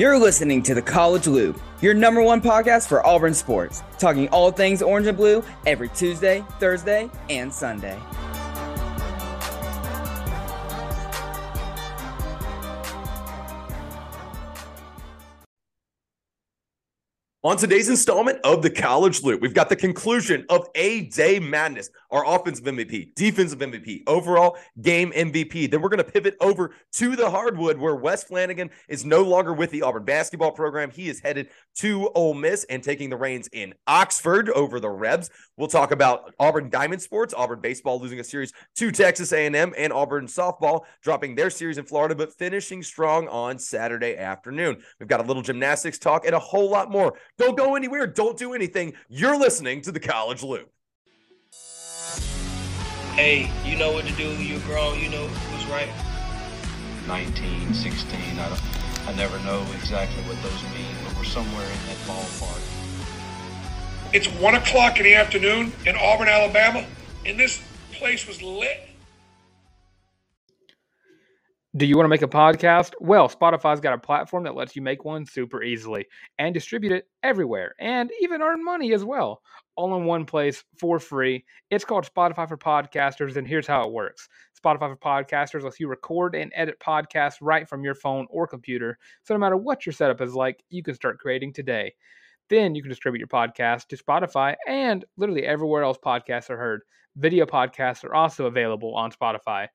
You're listening to the College Loop, your number one podcast for Auburn sports, talking all things orange and blue every Tuesday, Thursday, and Sunday. On today's installment of the College Loop, we've got the conclusion of a day madness. Our offensive MVP, defensive MVP, overall game MVP. Then we're going to pivot over to the hardwood where Wes Flanigan is no longer with the Auburn basketball program. He is headed to Ole Miss and taking the reins in Oxford over the Rebs. We'll talk about Auburn Diamond Sports, Auburn baseball losing a series to Texas A&M, and Auburn softball dropping their series in Florida, but finishing strong on Saturday afternoon. We've got a little gymnastics talk and a whole lot more. Don't go anywhere. Don't do anything. You're listening to the College Loop. Hey, you know what to do. You're grown. You know what's right. 19, 16. I, don't, I never know exactly what those mean, but we're somewhere in that ballpark. It's 1 o'clock in the afternoon in Auburn, Alabama, and this place was lit. Do you want to make a podcast? Well, Spotify's got a platform that lets you make one super easily and distribute it everywhere and even earn money as well, all in one place for free. It's called Spotify for Podcasters, and here's how it works Spotify for Podcasters lets you record and edit podcasts right from your phone or computer. So no matter what your setup is like, you can start creating today. Then you can distribute your podcast to Spotify and literally everywhere else podcasts are heard. Video podcasts are also available on Spotify.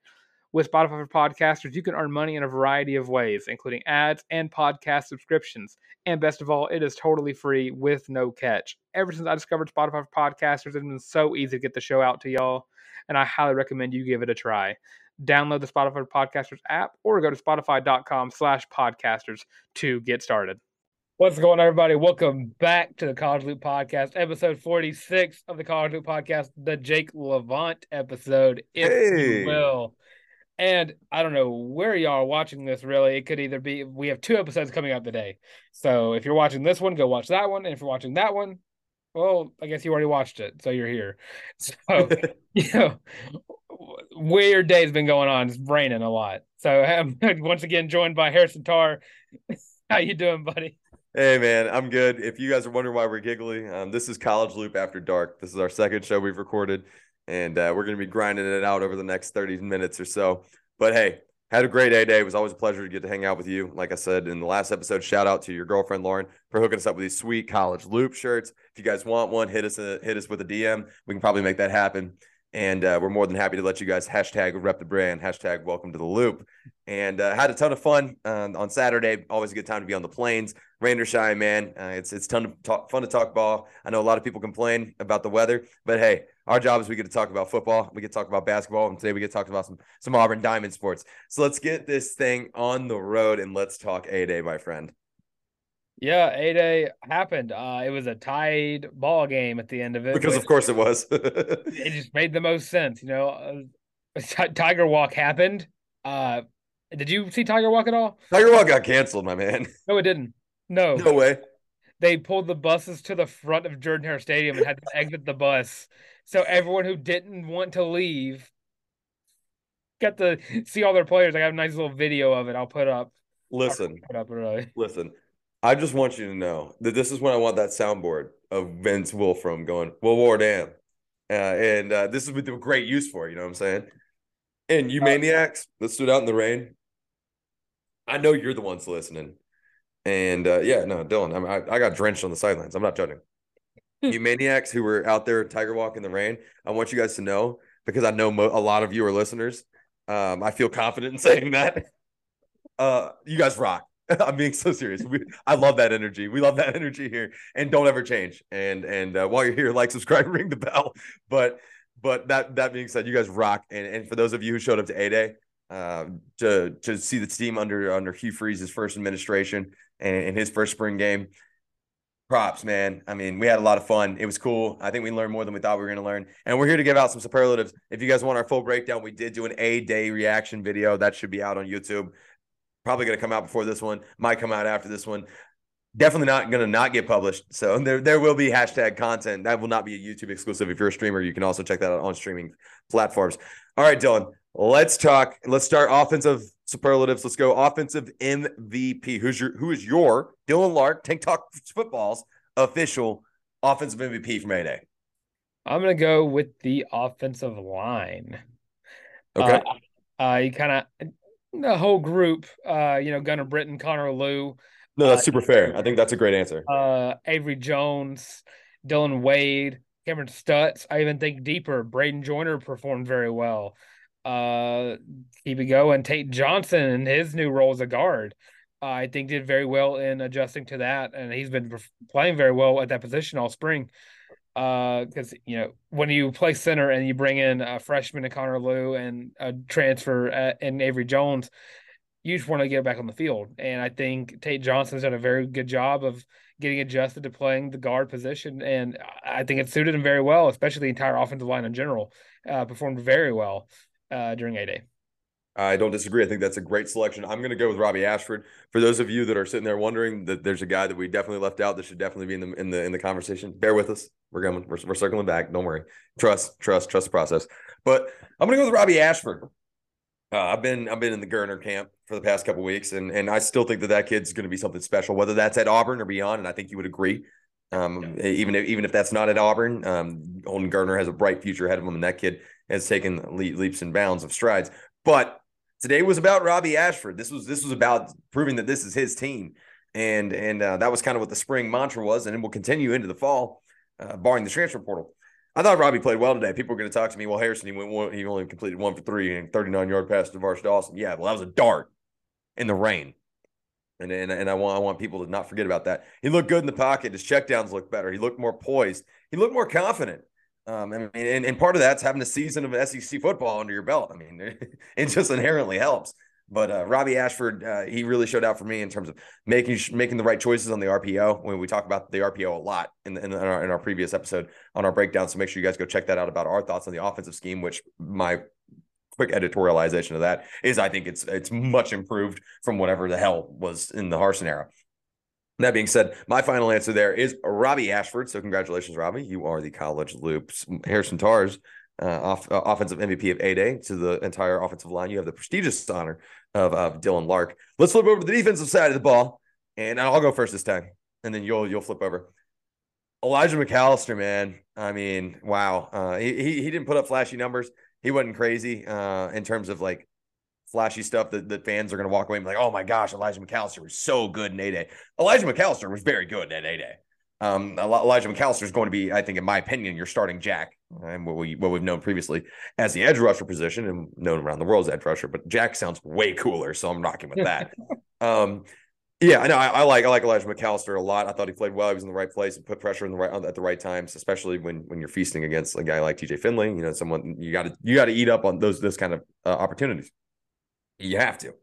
With Spotify for Podcasters, you can earn money in a variety of ways, including ads and podcast subscriptions. And best of all, it is totally free with no catch. Ever since I discovered Spotify for Podcasters, it's been so easy to get the show out to y'all, and I highly recommend you give it a try. Download the Spotify for Podcasters app or go to spotify.com slash podcasters to get started. What's going on, everybody? Welcome back to the College Loop Podcast, episode 46 of the College Loop Podcast, the Jake Levant episode, if Hey. you will. And I don't know where y'all are watching this really. It could either be we have two episodes coming out today. So if you're watching this one, go watch that one. And if you're watching that one, well, I guess you already watched it. So you're here. So you know weird day's been going on. It's raining a lot. So I'm once again joined by Harrison Tarr. How you doing, buddy? Hey man, I'm good. If you guys are wondering why we're giggly, um, this is College Loop After Dark. This is our second show we've recorded, and uh, we're going to be grinding it out over the next 30 minutes or so. But hey, had a great day. It was always a pleasure to get to hang out with you. Like I said in the last episode, shout out to your girlfriend Lauren for hooking us up with these sweet College Loop shirts. If you guys want one, hit us a, hit us with a DM. We can probably make that happen. And uh, we're more than happy to let you guys hashtag rep the brand, hashtag welcome to the loop. And uh, had a ton of fun um, on Saturday. Always a good time to be on the plains. Rain or shine, man. Uh, it's it's ton of talk, fun to talk ball. I know a lot of people complain about the weather, but hey, our job is we get to talk about football. We get to talk about basketball, and today we get to talk about some some Auburn Diamond sports. So let's get this thing on the road and let's talk A Day, my friend. Yeah, A Day happened. Uh, it was a tied ball game at the end of it. Because of course it was. it just made the most sense, you know. Uh, Ti- Tiger Walk happened. Uh, did you see Tiger Walk at all? Tiger Walk got canceled, my man. No, it didn't. No, No way. They pulled the buses to the front of Jordan Hare Stadium and had to exit the bus. So everyone who didn't want to leave got to see all their players. I got a nice little video of it. I'll put up. Listen, Put up really. listen. I just want you to know that this is when I want that soundboard of Vince Wilfram going, "Well, war damn," uh, and uh, this is with the great use for. it, You know what I'm saying? And you maniacs that stood out in the rain. I know you're the ones listening, and uh, yeah, no, Dylan, I'm, I I got drenched on the sidelines. I'm not judging. you maniacs who were out there Tiger Walk in the rain. I want you guys to know because I know mo- a lot of you are listeners. Um, I feel confident in saying that. Uh, you guys rock. I'm being so serious. We, I love that energy. We love that energy here, and don't ever change. And and uh, while you're here, like, subscribe, ring the bell. But but that that being said, you guys rock. And and for those of you who showed up to A Day, uh, to to see the team under under Hugh Freeze's first administration and, and his first spring game, props, man. I mean, we had a lot of fun. It was cool. I think we learned more than we thought we were going to learn. And we're here to give out some superlatives. If you guys want our full breakdown, we did do an A Day reaction video that should be out on YouTube probably going to come out before this one might come out after this one definitely not going to not get published so there there will be hashtag content that will not be a youtube exclusive if you're a streamer you can also check that out on streaming platforms all right dylan let's talk let's start offensive superlatives. Let's go offensive MVP. Who's your who is your Dylan Larck Tank Talk Football's official offensive MVP from A Day? I'm gonna go with the offensive line. Okay. Uh, uh you kind of the whole group, uh, you know, Gunnar Britton, Connor Lew, no, that's uh, super fair. I think that's a great answer. uh, Avery Jones, Dylan Wade, Cameron Stutz. I even think deeper. Braden Joyner performed very well. Uh, keep it going. Tate Johnson and his new role as a guard, uh, I think did very well in adjusting to that, and he's been playing very well at that position all spring. Because you know when you play center and you bring in a freshman in Connor Lew and a transfer at, in Avery Jones, you just want to get back on the field. And I think Tate Johnson's done a very good job of getting adjusted to playing the guard position. And I think it suited him very well, especially the entire offensive line in general. Uh, performed very well uh, during A Day. I don't disagree. I think that's a great selection. I'm going to go with Robbie Ashford. For those of you that are sitting there wondering that there's a guy that we definitely left out that should definitely be in the in the in the conversation, bear with us. We're going. We're, we're circling back. Don't worry. Trust, trust, trust the process. But I'm going to go with Robbie Ashford. Uh, I've been I've been in the Geriner camp for the past couple weeks, and and I still think that that kid's going to be something special, whether that's at Auburn or beyond. And I think you would agree. Um, even if even if that's not at Auburn, um, Holden Geriner has a bright future ahead of him, and that kid has taken le- leaps and bounds of strides. But today was about Robbie Ashford. This was this was about proving that this is his team, and and uh, that was kind of what the spring mantra was, and it will continue into the fall, uh, barring the transfer portal. I thought Robbie played well today. People were going to talk to me. Well, Harrison, he went one, he only completed one for three and 39 yard pass to Varsh Dawson. Yeah, well, that was a dart in the rain. And, and, and I want I want people to not forget about that. He looked good in the pocket. His checkdowns looked better. He looked more poised. He looked more confident. Um, I mean, and, and part of that's having a season of SEC football under your belt. I mean, it just inherently helps. But uh, Robbie Ashford, uh, he really showed out for me in terms of making making the right choices on the RPO. When we talk about the RPO a lot in, in, in, our, in our previous episode on our breakdown, so make sure you guys go check that out about our thoughts on the offensive scheme. Which my quick editorialization of that is, I think it's it's much improved from whatever the hell was in the Harsin era. That being said, my final answer there is Robbie Ashford. So congratulations, Robbie. You are the college loops. Harrison Tarr's, uh, off, uh, offensive MVP of A Day to the entire offensive line. You have the prestigious honor of, of Dylan Larck. Let's flip over to the defensive side of the ball, and I'll go first this time, and then you'll you'll flip over. Elijah McAllister, man. I mean, wow. Uh, he, he he didn't put up flashy numbers. He wasn't crazy uh, in terms of like flashy stuff that, that fans are going to walk away and be like, oh my gosh, Elijah McAllister was so good in A Day. Elijah McAllister was very good at A Day. Um, Elijah McAllister is going to be, I think, in my opinion, your starting jack, and what we what we've known previously as the edge rusher position and known around the world as edge rusher. But Jack sounds way cooler, so I'm rocking with that. um, yeah, I know. I, I, like I like Elijah McAllister a lot. I thought he played well. He was in the right place and put pressure in the right at the right times, especially when when you're feasting against a guy like TJ Finley. You know, someone you got to you got to eat up on those those kind of uh, opportunities. You have to.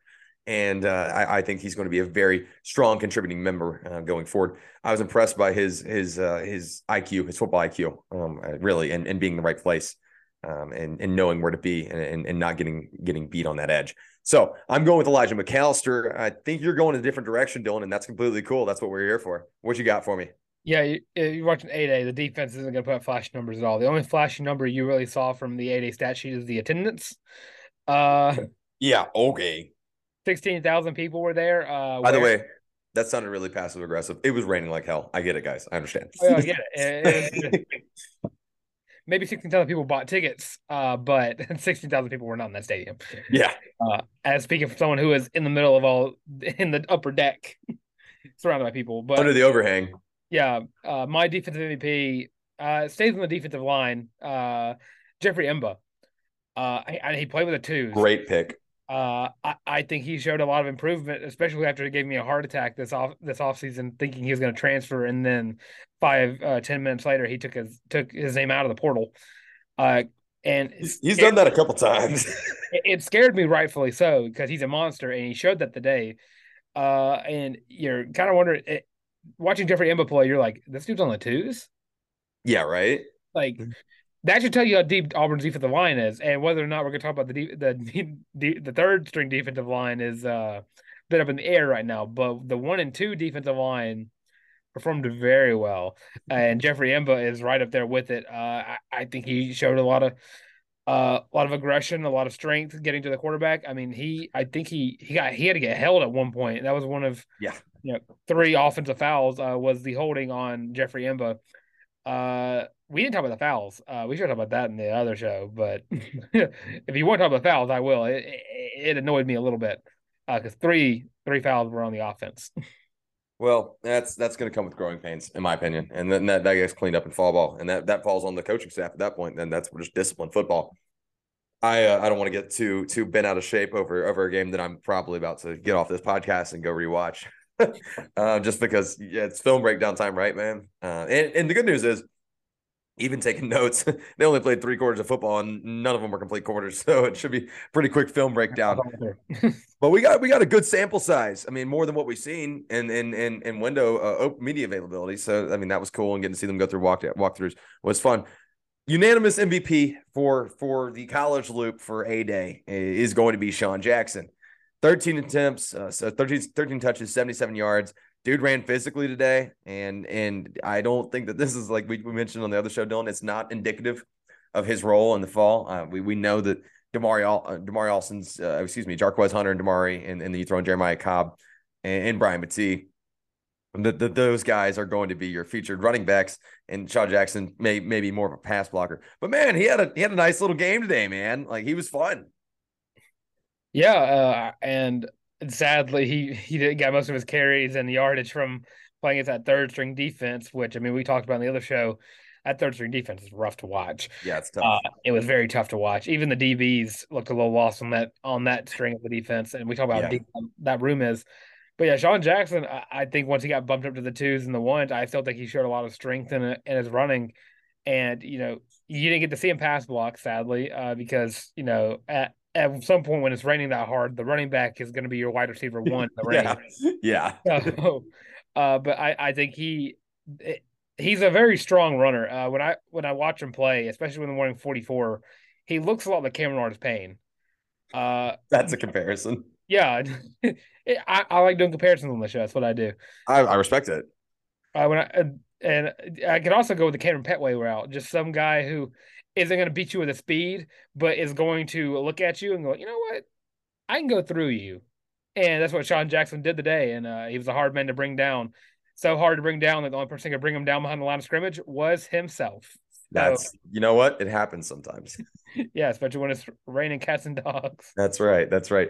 And uh, I, I, think he's going to be a very strong contributing member uh, going forward. I was impressed by his his uh, his IQ, his football IQ, um, uh, really, and, and being in the right place, um, and and knowing where to be, and, and not getting getting beat on that edge. So I'm going with Elijah McAllister. I think you're going in a different direction, Dylan, and that's completely cool. That's what we're here for. What you got for me? Yeah, you, you're watching 8A. The defense isn't going to put up flashy numbers at all. The only flashy number you really saw from the 8A stat sheet is the attendance. Uh, yeah, okay. 16,000 people were there. Uh, By the way, that sounded really passive aggressive. It was raining like hell. I get it, guys. I understand. Oh, I get it. it maybe 16,000 people bought tickets, uh, but 16,000 people were not in that stadium. Yeah. Uh, as speaking for someone who is in the middle of all in the upper deck, surrounded by people, but under the overhang. Yeah. Uh, my defensive MVP uh, stays on the defensive line. Uh, Jeffrey M'ba. Uh, I, he played with a two. Great pick. Uh, I, I think he showed a lot of improvement, especially after he gave me a heart attack this off this offseason, thinking he was going to transfer, and then five uh, ten minutes later he took his took his name out of the portal. Uh, and he's, he's done that a couple times. it, it, scared me, rightfully so, because he's a monster, and he showed that today. Uh, and you're kind of wondering, it, watching Jeffrey M'ba play, you're like, this dude's on the twos. Yeah, right. Like that should tell you how deep Auburn's defensive line is, and whether or not we're going to talk about the de- the de- the third string defensive line is uh, a bit up in the air right now. But the one and two defensive line performed very well, and Jeffrey M'ba is right up there with it. Uh, I, I think he showed a lot of Uh, a lot of aggression, a lot of strength getting to the quarterback. I mean, he, I think he, he got, he had to get held at one point. That was one of, Yeah. you know, three offensive fouls. Uh, was the holding on Jeffrey M'ba. Uh, we didn't talk about the fouls. Uh, we should talk about that in the other show. But if you want to talk about fouls, I will. It, it, it annoyed me a little bit Uh, because three, three fouls were on the offense. Well, that's that's going to come with growing pains, in my opinion, and then that, that gets cleaned up in fall ball, and that that falls on the coaching staff at that point. Then that's just disciplined football. I uh, I don't want to get too too bent out of shape over over a game that I'm probably about to get off this podcast and go rewatch, uh, just because yeah, it's film breakdown time, right, man? Uh, and and the good news is, even taking notes, they only played three quarters of football, and none of them were complete quarters, so it should be pretty quick film breakdown. But we got we got a good sample size. I mean, more than what we've seen in in in, in window uh, media availability. So I mean, that was cool, and getting to see them go through walk walkthroughs was fun. Unanimous MVP for for the college loop for a day is going to be Sean Jackson. 13 attempts, uh, so 13, 13 touches, 77 yards. Dude ran physically today, and and I don't think that this is like we, we mentioned on the other show, Dylan. It's not indicative of his role in the fall. Uh, we we know that Damari uh, Damari uh, excuse me, Jarquez Hunter and Damari, and, and throw in Jeremiah Cobb and, and Brian Battie. The, the, those guys are going to be your featured running backs, and Sean Jackson may maybe more of a pass blocker. But man, he had a he had a nice little game today, man. Like he was fun. Yeah, uh, and sadly, he he didn't get most of his carries and the yardage from playing as that third string defense. Which I mean, we talked about in the other show. That third string defense is rough to watch. Yeah, it's tough. Uh, it was very tough to watch. Even the DBs looked a little lost on that on that string of the defense. And we talk about Yeah. how deep that room is. But yeah, Sean Jackson, I, I think once he got bumped up to the twos and the ones, I still think he showed a lot of strength in, in his running. And you know, you didn't get to see him pass block, sadly, uh, because you know at at some point when it's raining that hard, the running back is going to be your wide receiver one in the rain. yeah, yeah. So, uh, but I, I think he he's a very strong runner. Uh, when I when I watch him play, especially when they're running forty four, he looks a lot like Cameron Artis Payne. Uh, That's a comparison. yeah, I, I like doing comparisons on the show. That's what I do. I, I respect it. Uh, when I and, and I could also go with the Cameron Petway route, just some guy who isn't going to beat you with a speed, but is going to look at you and go, you know what, I can go through you, and that's what Sean Jackson did today, and uh, he was a hard man to bring down. So hard to bring down that the only person who could bring him down behind the line of scrimmage was himself. That's you know what? It happens sometimes. Yeah, especially when it's raining cats and dogs. That's right. That's right.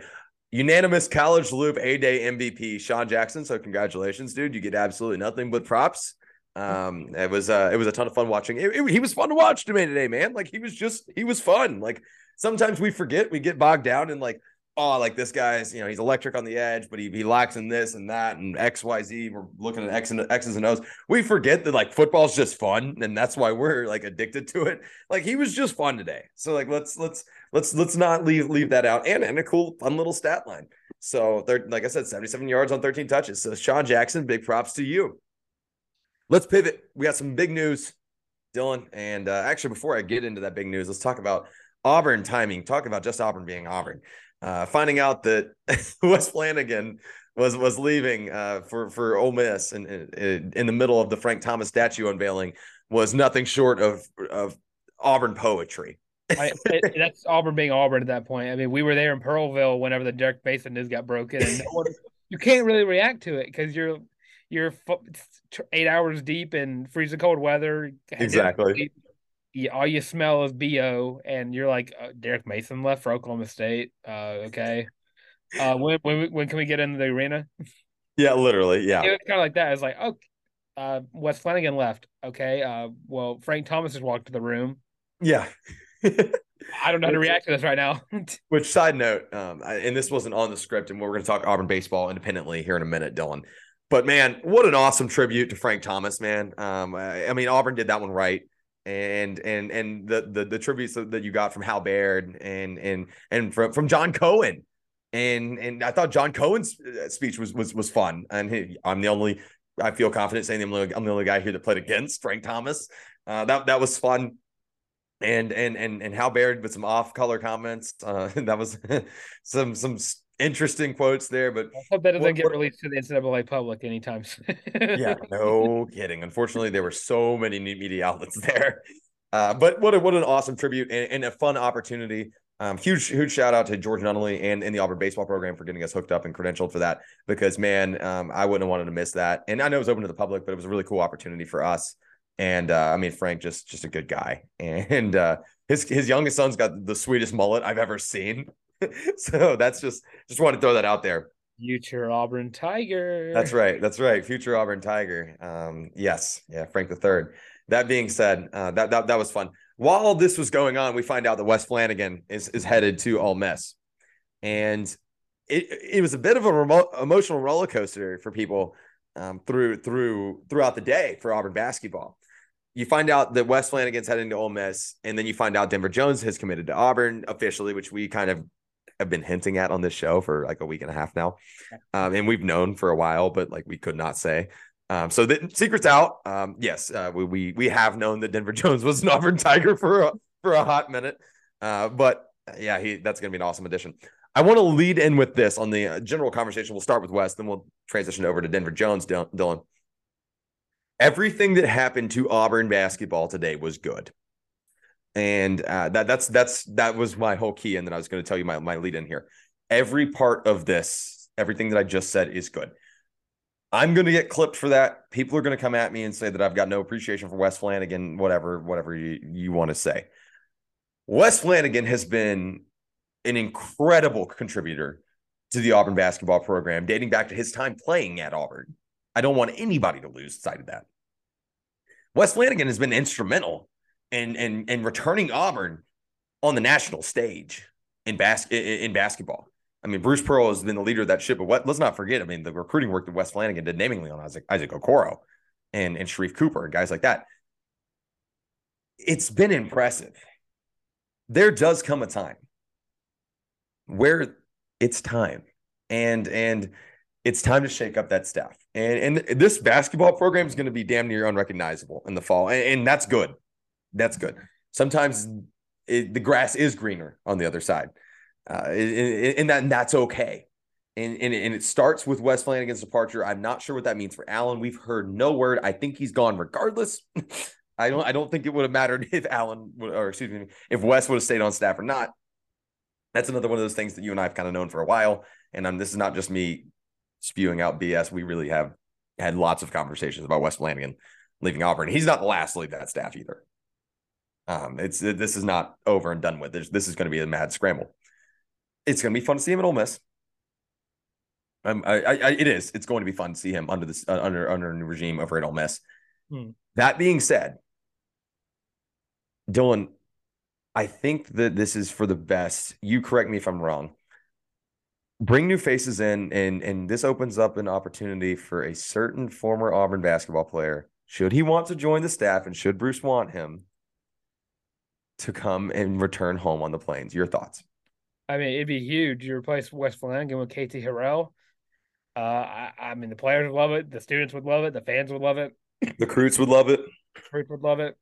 Unanimous college loop A day MVP, Sean Jackson. So congratulations, dude. You get absolutely nothing but props. Um, it was uh, it was a ton of fun watching. It, it- he was fun to watch today, man. Like he was just he was fun. Like sometimes we forget, we get bogged down in like, oh, like this guy's, you know, he's electric on the edge, but he, he lacks in this and that and X, Y, Z. We're looking at X and X's and O's. We forget that like football's just fun, and that's why we're like addicted to it. Like he was just fun today. So like let's let's let's let's not leave leave that out. And and a cool fun little stat line. So like I said, 77 yards on 13 touches. So Sean Jackson, big props to you. Let's pivot. We got some big news, Dylan. And uh, actually, before I get into that big news, let's talk about Auburn timing. Talk about just Auburn being Auburn. Uh, finding out that Wes Flanigan was was leaving uh, for for Ole Miss and in, the middle of the Frank Thomas statue unveiling was nothing short of of Auburn poetry. I, it, that's Auburn being Auburn at that point. I mean, we were there in Pearlville whenever the Derek Mason news got broken, and no one- you can't really react to it because you're you're eight hours deep in freezing cold weather. Exactly. You, all you smell is bo, and you're like, uh, Derek Mason left for Oklahoma State. Uh, okay. Uh, when when when can we get into the arena? Yeah, literally. Yeah. It was kind of like that. It's like, oh, uh, Wes Flanigan left. Okay. Uh, well, Frank Thomas has walked to the room. Yeah. I don't know how to react to this right now. Which side note, um, I- and this wasn't on the script, and we're going to talk Auburn baseball independently here in a minute, Dylan. But man, what an awesome tribute to Frank Thomas, man. Um, I, I mean, Auburn did that one right, and and and the the, the tributes that you got from Hal Baird and and and from from John Cohen, and and I thought John Cohen's uh, speech was was was fun, and he, I'm the only. I feel confident saying I'm the, only, I'm the only guy here that played against Frank Thomas. Uh, that that was fun and and and and Hal Baird with some off color comments. Uh, that was some some interesting quotes there, but I hope that doesn't What- get what- released to the NCAA public anytime soon. yeah, no kidding. Unfortunately, there were so many media outlets there. Uh, but what a, what an awesome tribute and, and a fun opportunity. Um, huge huge shout out to George Nunnally and, and the Auburn baseball program for getting us hooked up and credentialed for that because man, um, I wouldn't have wanted to miss that. And I know it was open to the public, but it was a really cool opportunity for us. And uh, I mean, Frank just just a good guy, and uh, his his youngest son's got the sweetest mullet I've ever seen. so that's just just want to throw that out there. Future Auburn Tiger. That's right. That's right. Future Auburn Tiger. Um, yes. Yeah. Frank the third. That being said, uh, that, that that was fun. While this was going on, we find out that Wes Flanigan is is headed to Ole Miss, and it it was a bit of a remote, emotional roller coaster for people um, through through throughout the day for Auburn basketball. You find out that Wes Flanigan's heading to Ole Miss, and then you find out Denver Jones has committed to Auburn officially, which we kind of have been hinting at on this show for like a week and a half now, um, and we've known for a while, but like we could not say. Um, so the secret's out. Um, yes, uh, we, we we have known that Denver Jones was an Auburn Tiger for a for a hot minute, uh, but yeah, he that's going to be an awesome addition. I want to lead in with this on the uh, general conversation. We'll start with Wes, then we'll transition over to Denver Jones. Dylan, everything that happened to Auburn basketball today was good, and uh, that that's that's that was my whole key. And then I was going to tell you my my lead in here. Every part of this, everything that I just said, is good. I'm going to get clipped for that. People are going to come at me and say that I've got no appreciation for Wes Flanigan, whatever, whatever you, you want to say. Wes Flanigan has been an incredible contributor to the Auburn basketball program, dating back to his time playing at Auburn. I don't want anybody to lose sight of that. Wes Flanigan has been instrumental in in, in returning Auburn on the national stage in bas- in basketball. I mean, Bruce Pearl has been the leader of that ship, but what, let's not forget. I mean, the recruiting work that Wes Flanigan did, namingly on Isaac, Isaac Okoro and and Sharife Cooper and guys like that. It's been impressive. There does come a time where it's time, and and it's time to shake up that staff. And and this basketball program is going to be damn near unrecognizable in the fall, and, and that's good. That's good. Sometimes it, the grass is greener on the other side uh, and, that and that's okay. And, and and it starts with Wes Flanigan's departure. I'm not sure what that means for Allen. We've heard no word. I think he's gone regardless. I don't I don't think it would have mattered if Allen or excuse me if Wes would have stayed on staff or not. That's another one of those things that you and I have kind of known for a while. And this is not just me spewing out BS. We really have had lots of conversations about Wes Flanigan leaving Auburn. He's not the last to leave that staff either. Um, it's this is not over and done with. There's, this is going to be a mad scramble it's going to be fun to see him at Ole Miss. Um, I, I, it is. It's going to be fun to see him under this uh, under under a new regime over at Ole Miss. Hmm. That being said, Dylan, I think that this is for the best. You correct me if I'm wrong. Bring new faces in, and and this opens up an opportunity for a certain former Auburn basketball player, should he want to join the staff, and should Bruce want him to come and return home on the plains. Your thoughts? I mean, it'd be huge. You replace Wes Flanigan with KT Harrell. Uh, I, I, mean, the players would love it. The students would love it. The fans would love it. The recruits would love it. Recruits would love it.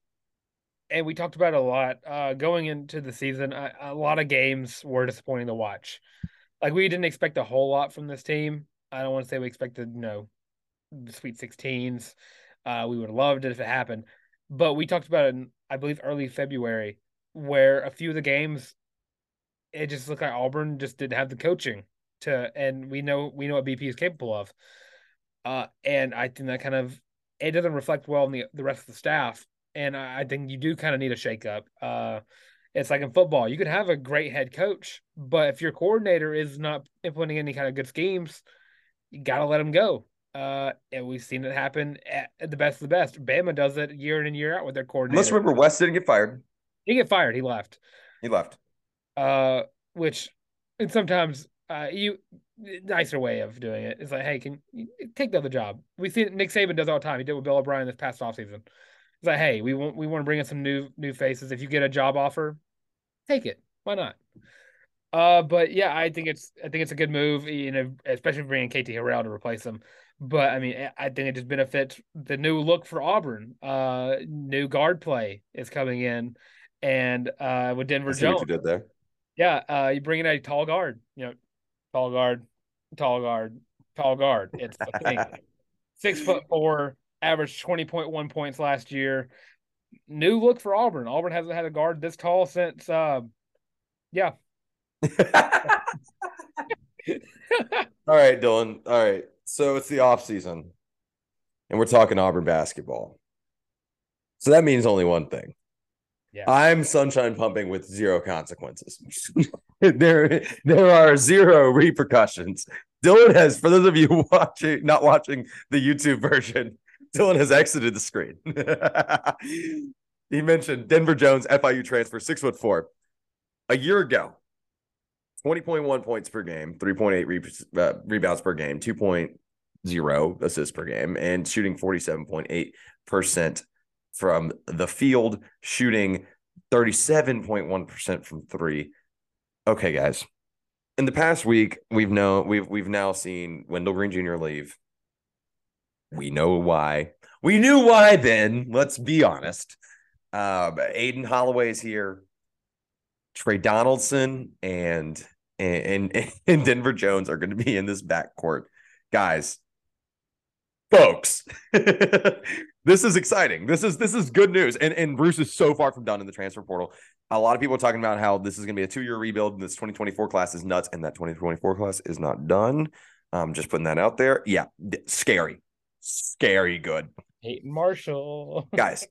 And we talked about it a lot uh, going into the season. A, a lot of games were disappointing to watch. Like we didn't expect a whole lot from this team. I don't want to say we expected, you know, the Sweet 16s. Uh, we would have loved it if it happened. But we talked about it in, I believe, early February, where a few of the games it just looked like Auburn just didn't have the coaching to, and we know we know what BP is capable of. Uh, and I think that kind of it doesn't reflect well on the the rest of the staff. And I, I think you do kind of need a shakeup. Uh, it's like in football, you can have a great head coach, but if your coordinator is not implementing any kind of good schemes, you got to let him go. Uh, and we've seen it happen at, the best of the best. Bama does it year in and year out with their coordinator. Let's remember Wes didn't get fired. He get fired. He left. He left uh, which and sometimes uh, you nicer way of doing it is like, hey, can you take the other job? We see Nick Saban does all the time. He did with Bill O'Brien this past offseason. It's like, hey, we want we want to bring in some new new faces. If you get a job offer, take it. Why not? Uh, but yeah, I think it's I think it's a good move, you know, especially bringing KT Harrell to replace him. But I mean, I think it just benefits the new look for Auburn. Uh, new guard play is coming in, and uh, with Denver Jones, did there. Yeah, uh, you bring in a tall guard, you know, tall guard, tall guard, tall guard. It's a thing. six foot four, averaged twenty point one points last year. new look for Auburn. Auburn hasn't had a guard this tall since, uh, yeah. All right, Dylan. All right. So it's the off season, and we're talking Auburn basketball. So that means only one thing. Yeah. I'm sunshine pumping with zero consequences. there, there are zero repercussions. Dylan has, for those of you watching, not watching the YouTube version, Dylan has exited the screen. he mentioned Denver Jones, FIU transfer, six foot four. A year ago, 20.1 points per game, 3.8 re- uh, rebounds per game, 2.0 assists per game, and shooting 47.8% from the field, shooting 37.1% from three. Okay, guys. In the past week, we've known we've we've now seen Wendell Green Jr. leave. We know why. We knew why then. Let's be honest. Uh, Aden Holloway is here. Trey Donaldson and and and Denver Jones are going to be in this backcourt, guys. Folks, this is exciting. This is this is good news. And and Bruce is so far from done in the transfer portal. A lot of people are talking about how this is going to be a two year rebuild. And this 2024 class is nuts, and that 2024 class is not done. Um, just putting that out there. Yeah, scary, scary good. Peyton Marshall, guys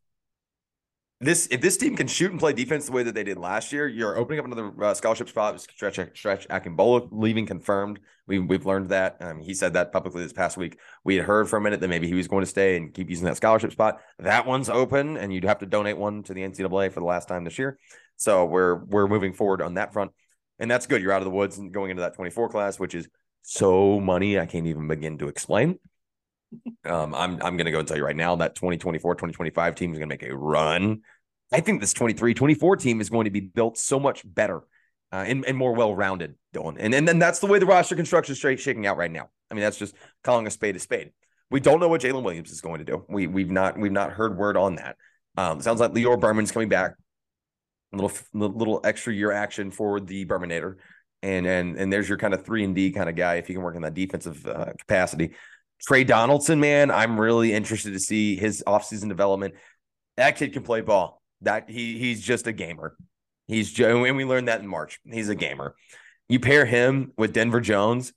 this if this team can shoot and play defense the way that they did last year, you're opening up another uh, scholarship spot. Stretch Stretch Akingbola leaving confirmed. We we've learned that. Um, he said that publicly this past week. We had heard for a minute that maybe he was going to stay and keep using that scholarship spot. That one's open, and you'd have to donate one to the NCAA for the last time this year. So we're we're moving forward on that front, and that's good. You're out of the woods and going into that 24 class, which is so money I can't even begin to explain. Um, I'm I'm going to go and tell you right now that 2024 2025 team is going to make a run. I think this 23 24 team is going to be built so much better uh, and, and more well rounded, Dylan. And, and then that's the way the roster construction is shaking out right now. I mean, that's just calling a spade a spade. We don't know what Jalen Williams is going to do. We we've not we've not heard word on that. Um, sounds like Lior Berman's coming back. A little little extra year action for the Berminator, and and and there's your kind of three and D kind of guy if you can work in that defensive uh, capacity. Trey Donaldson, man, I'm really interested to see his offseason development. That kid can play ball. That he he's just a gamer. He's Joe, and we learned that in March. He's a gamer. You pair him with Denver Jones,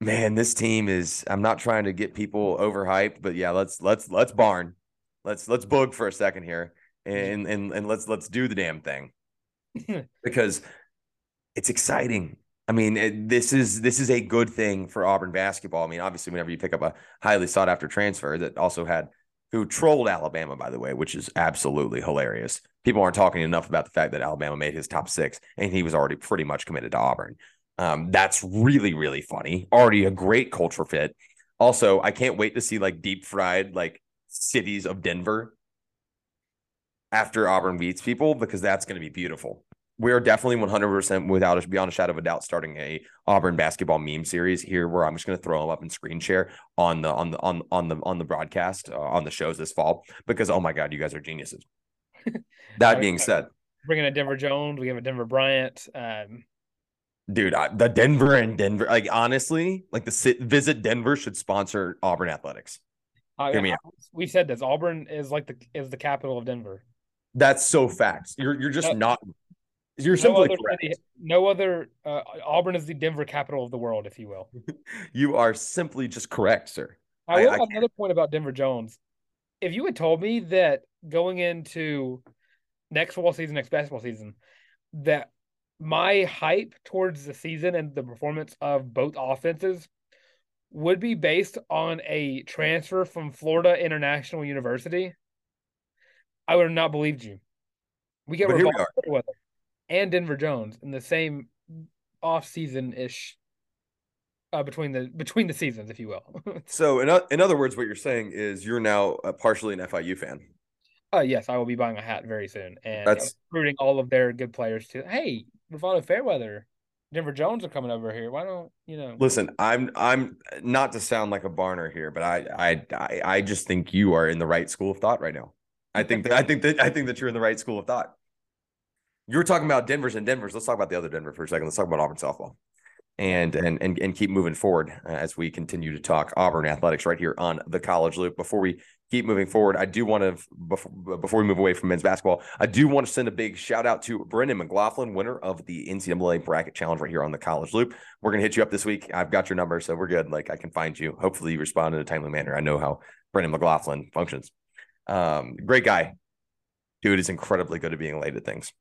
man. This team is. I'm not trying to get people overhyped, but yeah, let's let's let's barn, let's let's boog for a second here, and and and let's let's do the damn thing because it's exciting. I mean, it, this is this is a good thing for Auburn basketball. I mean, obviously, whenever you pick up a highly sought after transfer that also had who trolled Alabama, by the way, which is absolutely hilarious. People aren't talking enough about the fact that Alabama made his top six and he was already pretty much committed to Auburn. Um, that's really, really funny. Already a great culture fit. Also, I can't wait to see like deep fried like cities of Denver after Auburn beats people because that's going to be beautiful we're definitely 100% without a, beyond a shadow of a doubt starting a Auburn basketball meme series here where I'm just going to throw them up and screen share on the on the on on the on the broadcast uh, on the shows this fall because oh my god you guys are geniuses. that being said, bringing a Denver Jones, we have a Denver Bryant um Dude, I, the Denver and Denver, like honestly, like the visit Denver should sponsor Auburn athletics. Uh, Hear me out. We said this. Auburn is like the is the capital of Denver. That's so facts. You're you're just not you're no simply correct. City, no other uh, Auburn is the Denver capital of the world, if you will. you are simply just correct, sir. I will I, have I another point about Denver Jones. If you had told me that going into next football season, next basketball season, that my hype towards the season and the performance of both offenses would be based on a transfer from Florida International University, I would have not believed you. We get Rivaldo and Denver Jones in the same off season ish uh, between the between the seasons, if you will. so, in in other words, what you're saying is you're now partially an FIU fan. Uh, yes, I will be buying a hat very soon, and That's... recruiting all of their good players to. Hey, Rivaldo Fairweather, Denver Jones are coming over here. Why don't you know? Listen, I'm I'm not to sound like a barner here, but I I I just think you are in the right school of thought right now. I think that I think that I think that you're in the right school of thought you were talking about Denver's and Denver's. Let's talk about the other Denver for a second. Let's talk about Auburn softball, and and and and keep moving forward as we continue to talk Auburn athletics right here on the College Loop. Before we keep moving forward, I do want to before, before we move away from men's basketball, I do want to send a big shout out to Brendan McLaughlin, winner of the NCAA bracket challenge right here on the College Loop. We're gonna hit you up this week. I've got your number, so we're good. Like I can find you. Hopefully, you respond in a timely manner. I know how Brendan McLaughlin functions. Um, great guy, dude is incredibly good at being late at things.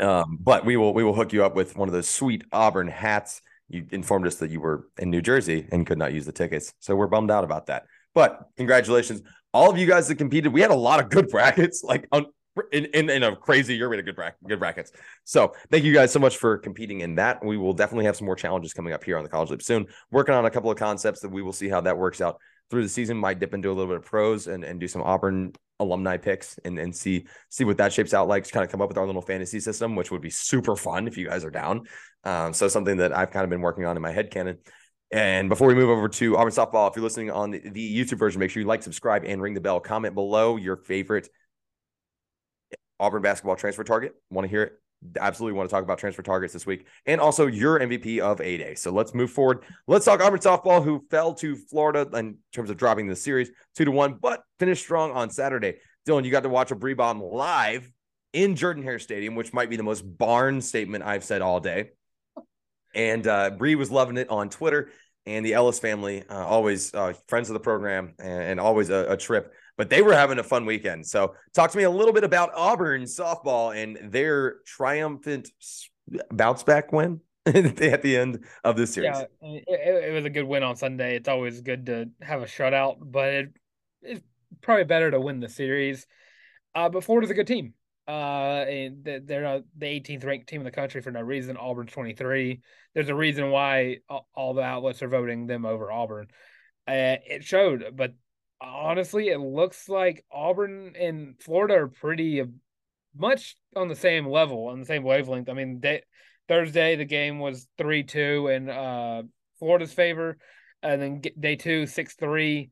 Um, but we will we will hook you up with one of those sweet Auburn hats. You informed us that you were in New Jersey and could not use the tickets, so we're bummed out about that. But congratulations, all of you guys that competed. We had a lot of good brackets, like on, in, in, in a crazy year. We had a good bracket, good brackets. So thank you guys so much for competing in that. We will definitely have some more challenges coming up here on the College Loop soon. Working on a couple of concepts that we will see how that works out through the season. Might dip into a little bit of pros and, and do some Auburn alumni picks and, and see see what that shapes out like to kind of come up with our little fantasy system, which would be super fun if you guys are down. Um, so something that I've kind of been working on in my head canon. And before we move over to Auburn softball, if you're listening on the, the YouTube version, make sure you like, subscribe, and ring the bell. Comment below your favorite Auburn basketball transfer target. Want to hear it? Absolutely want to talk about transfer targets this week, and also your MVP of a day. So let's move forward. Let's talk Auburn softball, who fell to Florida in terms of dropping the series two to one, but finished strong on Saturday. Dylan, you got to watch a Bree bomb live in Jordan Hare Stadium, which might be the most barn statement I've said all day. And uh, Bree was loving it on Twitter. And the Ellis family, uh, always uh, friends of the program and, and always a, a, trip. But they were having a fun weekend. So, talk to me a little bit about Auburn softball and their triumphant bounce back win at the end of this series. Yeah, it, it, was a good win on Sunday. It's always good to have a shutout, but it, it's probably better to win the series. Uh, but Florida's a good team. Uh, and they're the 18th ranked team in the country for no reason. Auburn's 23. There's a reason why all the outlets are voting them over Auburn. Uh, it showed, but honestly, it looks like Auburn and Florida are pretty much on the same level, on the same wavelength. I mean, they, Thursday the game was three two in uh, Florida's favor, and then day two six three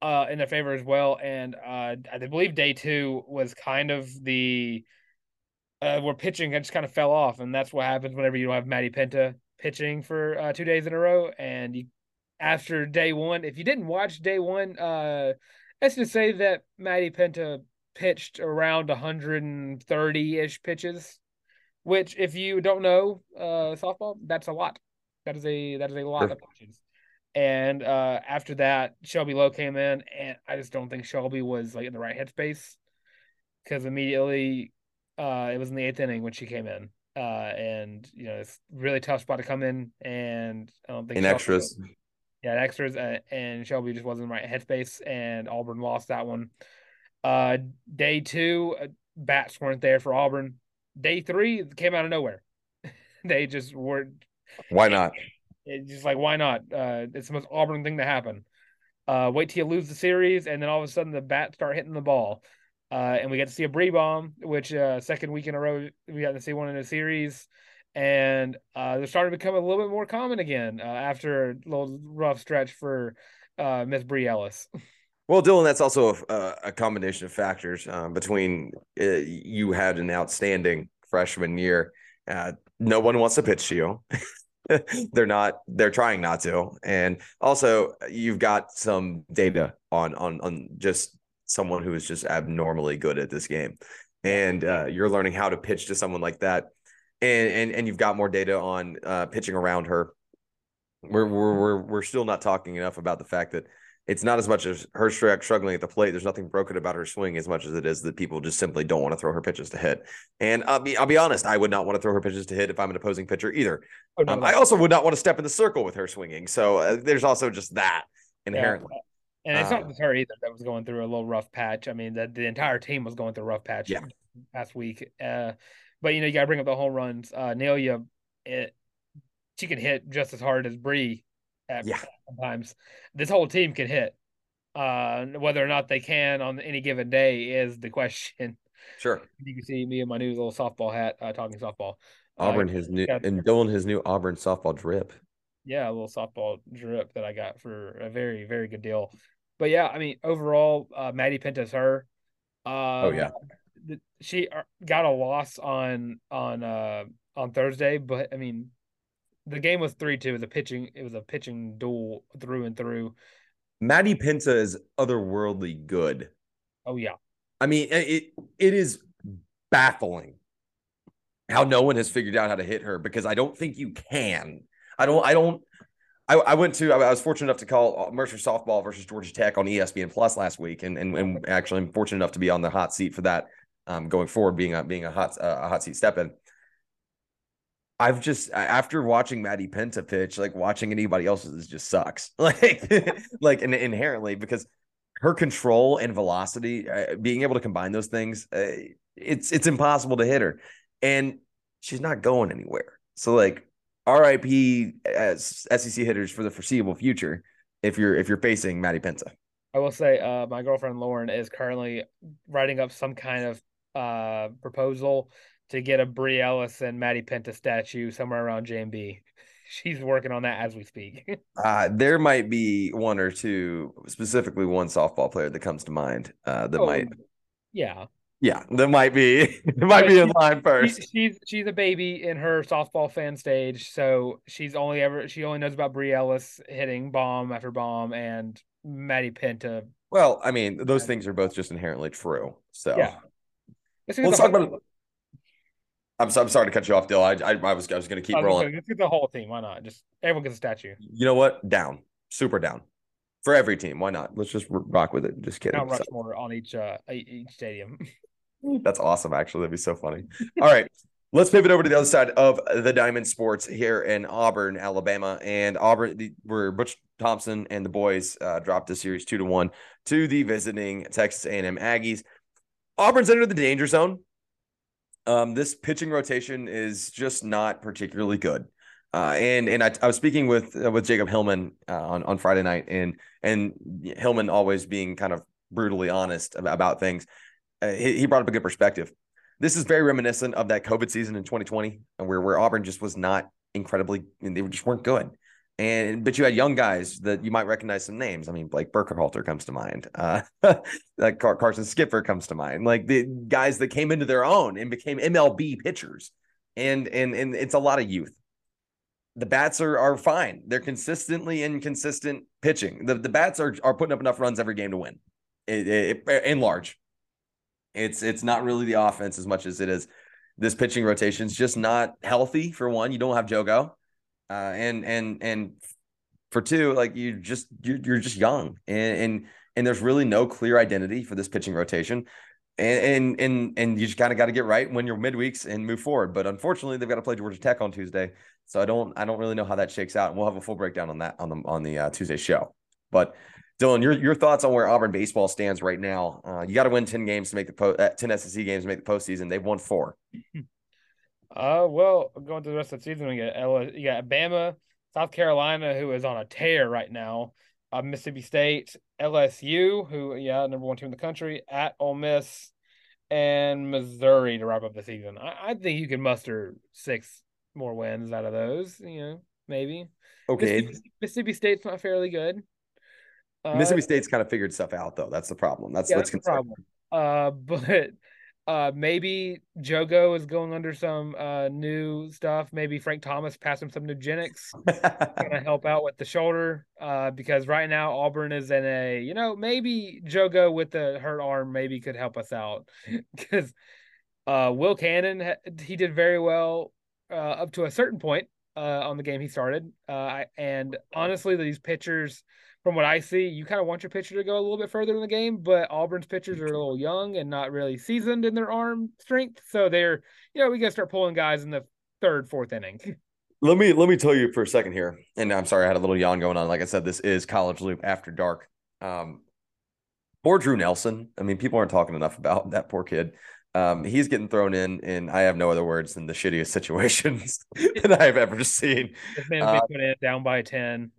uh, in their favor as well. And uh, I believe day two was kind of the uh, where pitching just kind of fell off, and that's what happens whenever you don't have Maddie Penta pitching for uh, two days in a row. And you, after day one, if you didn't watch day one, uh, let's just say that Maddie Penta pitched around 130 ish pitches, which, if you don't know uh, softball, that's a lot. That is a that is a lot sure. of pitches. And uh, after that, Shelby Lowe came in, and I just don't think Shelby was like in the right headspace because immediately uh, it was in the eighth inning when she came in, uh, and you know it's really tough spot to come in, and I don't think in extras, was, yeah, extras, uh, and Shelby just wasn't in the right headspace, and Auburn lost that one. Uh, day two, uh, bats weren't there for Auburn. Day three came out of nowhere. they just were. Why not? It's just like why not? Uh, it's the most Auburn thing to happen. Uh, wait till you lose the series, and then all of a sudden the bats start hitting the ball. Uh, and we get to see a Bree bomb, which uh, second week in a row we got to see one in a series, and uh, they're starting to become a little bit more common again uh, after a little rough stretch for uh, Miss Bree Ellis. Well, Dylan, that's also a, a combination of factors uh, between uh, you had an outstanding freshman year. Uh, no one wants to pitch to you. they're not they're trying not to and also you've got some data on on on just someone who is just abnormally good at this game and uh, you're learning how to pitch to someone like that and and, and you've got more data on uh, pitching around her we're, we're we're we're still not talking enough about the fact that it's not as much as her struggling at the plate. There's nothing broken about her swing as much as it is that people just simply don't want to throw her pitches to hit. And I'll be I'll be honest, I would not want to throw her pitches to hit if I'm an opposing pitcher either. Oh, no, um, no. I also would not want to step in the circle with her swinging. So uh, there's also just that inherently. Yeah. And it's uh, not just her either that was going through a little rough patch. I mean, the, the entire team was going through a rough patch yeah. last week. Uh, but you know, you got to bring up the home runs. Uh, Nelia, it, she can hit just as hard as Bree at yeah. sometimes. This whole team can hit. Uh, whether or not they can on any given day is the question. Sure. You can see me in my new little softball hat uh, talking softball. Uh, Auburn, uh, his new got, and Dylan, his new Auburn softball drip. Yeah, a little softball drip that I got for a very, very good deal. But yeah, I mean, overall, uh, Maddie Penta's her. oh yeah. She uh, got a loss on on uh on Thursday, but I mean, the game was three two. It was a pitching. It was a pitching duel through and through. Maddie Penta is otherworldly good. Oh yeah. I mean, it it is baffling how no one has figured out how to hit her because I don't think you can. I don't. I don't. I, I went to. I was fortunate enough to call Mercer softball versus Georgia Tech on ESPN Plus last week, and and, and actually I'm fortunate enough to be on the hot seat for that um, going forward, being a being a hot uh, a hot seat step in. I've just after watching Maddie Penta pitch, like watching anybody else's just sucks. Like like in, inherently because her control and velocity, uh, being able to combine those things, uh, it's it's impossible to hit her, and she's not going anywhere. So like, RIP as SEC hitters for the foreseeable future. If you're if you're facing Maddie Penta, I will say, uh, my girlfriend Lauren is currently writing up some kind of uh proposal to get a Bri Ellis and Maddie Penta statue somewhere around JMB. She's working on that as we speak. uh, there might be one or two, specifically one softball player that comes to mind uh, that Oh, might, yeah. yeah, that might be it might be in line first. She's, she's she's a baby in her softball fan stage, so she's only ever she only knows about Bri Ellis hitting bomb after bomb and Maddie Penta. Well, I mean, those things are both just inherently true. So Yeah. Let's talk about. I'm, so, I'm sorry to cut you off, Dill. I, I, I was I was going to keep whole- rolling. Let's get the whole team. Why not? Just everyone gets a statue. You know what? Down, super down, for every team. Why not? Let's just rock with it. Just kidding. Mount So- on each uh each stadium. That's awesome. Actually, that'd be so funny. All right. Let's pivot over to the other side of the Diamond Sports here in Auburn, Alabama. And Auburn, the, where Butch Thompson and the boys uh, dropped the series two to one to the visiting Texas A&M Aggies. Auburn's entered the danger zone. Um, this pitching rotation is just not particularly good. Uh, and and I, I was speaking with uh, with Jacob Hillman uh, on on Friday night, and and Hillman always being kind of brutally honest about, about things. Uh, he, he brought up a good perspective. This is very reminiscent of that COVID season in 2020, where where Auburn just was not incredibly, they just weren't good. And but you had young guys that you might recognize some names. I mean, Blake Burkhalter comes to mind. Uh, like Car- Carson Skipper comes to mind. Like the guys that came into their own and became MLB pitchers. And and and it's a lot of youth. The bats are are fine. They're consistently inconsistent pitching. The the bats are are putting up enough runs every game to win. It, it, in large, it's it's not really the offense as much as it is this pitching rotation is just not healthy. For one, you don't have Jogo, uh, and and and for two, like you just you're, you're just young, and and and there's really no clear identity for this pitching rotation. And and and, and you just kind of got to get right when you're midweeks and move forward. But unfortunately, they've got to play Georgia Tech on Tuesday, so I don't I don't really know how that shakes out. And we'll have a full breakdown on that on the on the uh, Tuesday show. But Dylan, your your thoughts on where Auburn baseball stands right now? Uh, you got to win ten games to make the po- uh, ten SEC games to make the postseason. They've won four. Uh, well, going through the rest of the season, we got L- you got Bama, South Carolina, who is on a tear right now. Uh, Mississippi State, LSU, who yeah, number one team in the country, at Ole Miss, and Missouri to wrap up the season. I, I think you can muster six more wins out of those. You know, maybe. Okay, Mississippi, Mississippi State's not fairly good. Uh, Mississippi State's kind of figured stuff out though. That's the problem. That's yeah, what's that's the problem. Uh, but uh, maybe Jogo is going under some uh new stuff. Maybe Frank Thomas passed him some Nugenix, gonna help out with the shoulder. Uh, because right now Auburn is in a you know maybe Jogo with the hurt arm maybe could help us out because uh Will Cannon he did very well uh, up to a certain point uh on the game he started. Uh, I, and honestly, these pitchers from what I see, you kind of want your pitcher to go a little bit further in the game, but Auburn's pitchers are a little young and not really seasoned in their arm strength. So they're, you know, we got to start pulling guys in the third, fourth inning. Let me let me tell you for a second here, and I'm sorry I had a little yawn going on. Like I said, this is College Loop After Dark. Um, poor Drew Nelson. I mean, people aren't talking enough about that poor kid. Um, he's getting thrown in, and I have no other words than the shittiest situations that I've ever seen. This man's Uh, put in down by 10.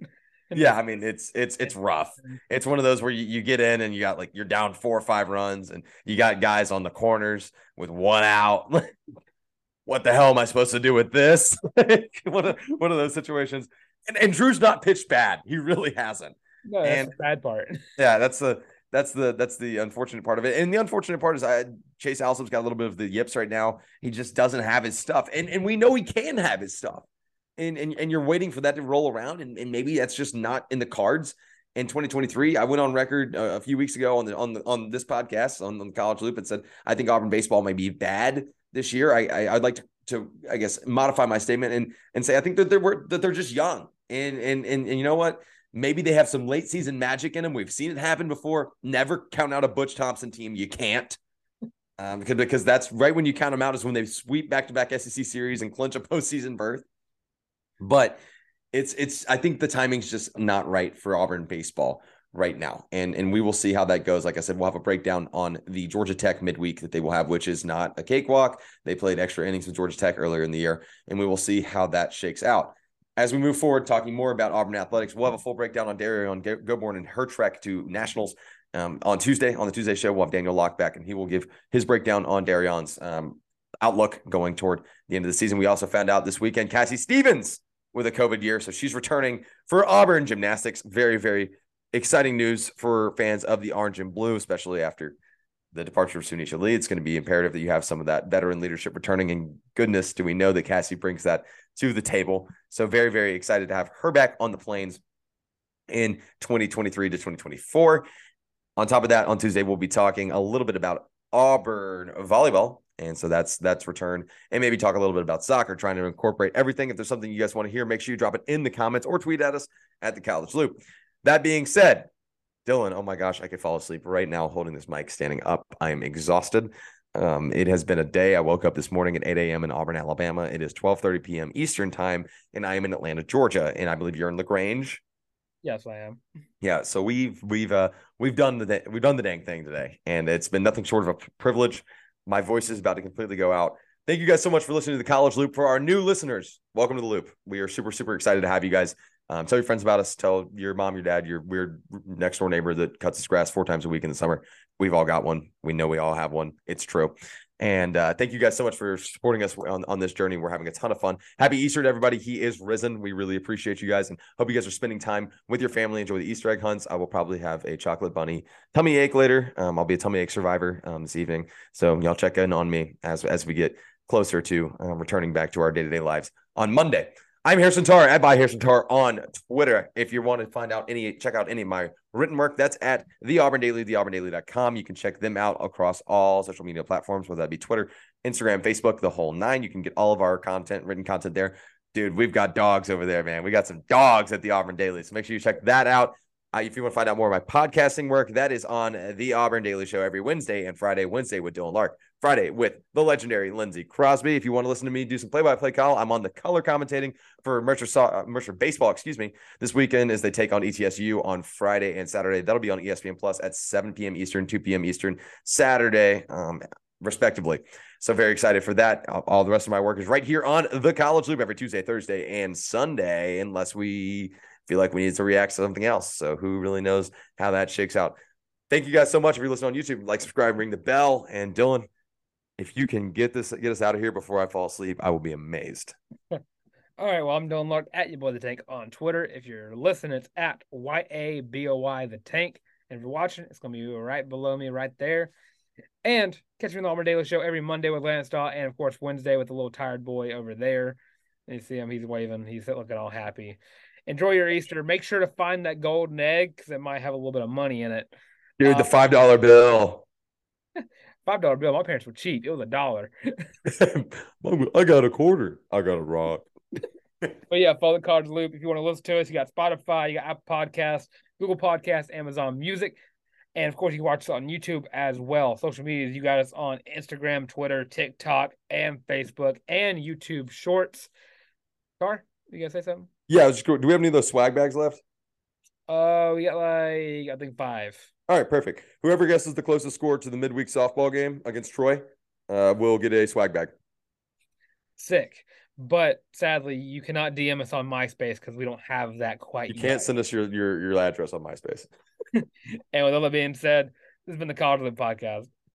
Yeah, I mean it's it's it's rough. It's one of those where you, you get in and you got like you're down four or five runs, and you got guys on the corners with one out. what the hell am I supposed to do with this? one of one of those situations. And, and Drew's not pitched bad. He really hasn't. No, that's and- the bad part. Yeah, that's the that's the that's the unfortunate part of it. And the unfortunate part is I Chase Allsup's got a little bit of the yips right now. He just doesn't have his stuff. And and we know he can have his stuff. And and, and you're waiting for that to roll around and, and maybe that's just not in the cards. in 2023. I went on record uh, a few weeks ago on the on the on this podcast on, the College Loop and said I think Auburn baseball may be bad this year. I, I would like to, to I guess modify my statement and and say I think that they're that they're just young and and and, and you know what. Maybe they have some late season magic in them. We've seen it happen before. Never count out a Butch Thompson team. You can't. Um, because, because that's right when you count them out is when they sweep back to back SEC series and clinch a postseason berth. But it's it's I think the timing's just not right for Auburn baseball right now. And and we will see how that goes. Like I said, we'll have a breakdown on the Georgia Tech midweek that they will have, which is not a cakewalk. They played extra innings with Georgia Tech earlier in the year, and we will see how that shakes out. As we move forward, talking more about Auburn athletics, we'll have a full breakdown on Derrian Gobourne and her trek to nationals um, on Tuesday. On the Tuesday show, we'll have Daniel Locke back, and he will give his breakdown on Derrian's um, outlook going toward the end of the season. We also found out this weekend Cassie Stevens with a COVID year. So she's returning for Auburn gymnastics. Very, very exciting news for fans of the orange and blue, especially after the departure of Sunisa Lee. It's going to be imperative that you have some of that veteran leadership returning. And goodness, do we know that Cassie brings that to the table. So very, very excited to have her back on the plains in 2023 to 2024. On top of that, on Tuesday, we'll be talking a little bit about Auburn volleyball and so that's that's return and maybe talk a little bit about soccer, trying to incorporate everything. If there's something you guys want to hear, make sure you drop it in the comments or tweet at us at the college loop. That being said, Dylan, oh my gosh, I could fall asleep right now holding this mic, standing up. I am exhausted. Um, it has been a day. I woke up this morning at 8 a.m. in Auburn, Alabama. It is 12:30 p.m. Eastern time, and I am in Atlanta, Georgia. And I believe you're in Lagrange. Yes, I am. Yeah, so we've we've uh we've done the we've done the dang thing today, and it's been nothing short of a privilege. My voice is about to completely go out. Thank you guys so much for listening to the College Loop. For our new listeners, welcome to the Loop. We are super, super excited to have you guys. Um, tell your friends about us. Tell your mom, your dad, your weird next door neighbor that cuts his grass four times a week in the summer. We've all got one. We know we all have one. It's true. And uh, thank you guys so much for supporting us on, on this journey. We're having a ton of fun. Happy Easter to everybody. He is risen. We really appreciate you guys and hope you guys are spending time with your family. Enjoy the Easter egg hunts. I will probably have a chocolate bunny tummy ache later. Um, I'll be a tummy ache survivor um, this evening. So y'all check in on me as, as we get closer to um, returning back to our day to day lives on Monday. I'm Harrison Tarr at by Harrison Tarr on Twitter. If you want to find out any, check out any of my written work, that's at the Auburn Daily, theauburndaily.com. You can check them out across all social media platforms, whether that be Twitter, Instagram, Facebook, the whole nine. You can get all of our content, written content there. Dude, we've got dogs over there, man. We got some dogs at the Auburn Daily. So make sure you check that out. Uh, if you want to find out more of my podcasting work, that is on the Auburn Daily Show every Wednesday and Friday. Wednesday with Dylan Larck, Friday with the legendary Lindsey Crosby. If you want to listen to me do some play-by-play call, I'm on the color commentating for Mercer uh, Mercer baseball. Excuse me, this weekend as they take on ETSU on Friday and Saturday. That'll be on ESPN Plus at 7 p.m. Eastern, 2 p.m. Eastern, Saturday, um, respectively. So very excited for that. All the rest of my work is right here on the College Loop every Tuesday, Thursday, and Sunday, unless we feel like we need to react to something else. So who really knows how that shakes out? Thank you guys so much. If you're listening on YouTube, like, subscribe, ring the bell. And Dylan, if you can get this, get us out of here before I fall asleep, I will be amazed. All right. Well, I'm Dylan Larck at your boy the tank on Twitter. If you're listening, it's at Y A B O Y the tank. And if you're watching, it's gonna be right below me right there. And catch me on the Auburn Daily Show every Monday with Lance Daw, and of course Wednesday with the little tired boy over there. And you see him, he's waving, he's looking all happy enjoy your Easter. Make sure to find that golden egg because it might have a little bit of money in it. Dude, the um, five dollar bill. five dollar bill. My parents were cheap. It was a dollar. I got a quarter. I got a rock. but yeah, follow the College Loop. If you want to listen to us, you got Spotify, you got Apple Podcasts, Google Podcasts, Amazon Music. And of course, you can watch us on YouTube as well. Social media, you got us on Instagram, Twitter, TikTok, and Facebook, and YouTube Shorts. Car, you gonna say something? Yeah, just. Do we have any of those swag bags left? Uh, we got like I think five. All right, perfect. Whoever guesses the closest score to the midweek softball game against Troy, uh, will get a swag bag. Sick. But sadly, you cannot DM us on MySpace because we don't have that quite. You yet. can't send us your your your address on MySpace. and with all that being said, this has been the College Podcast.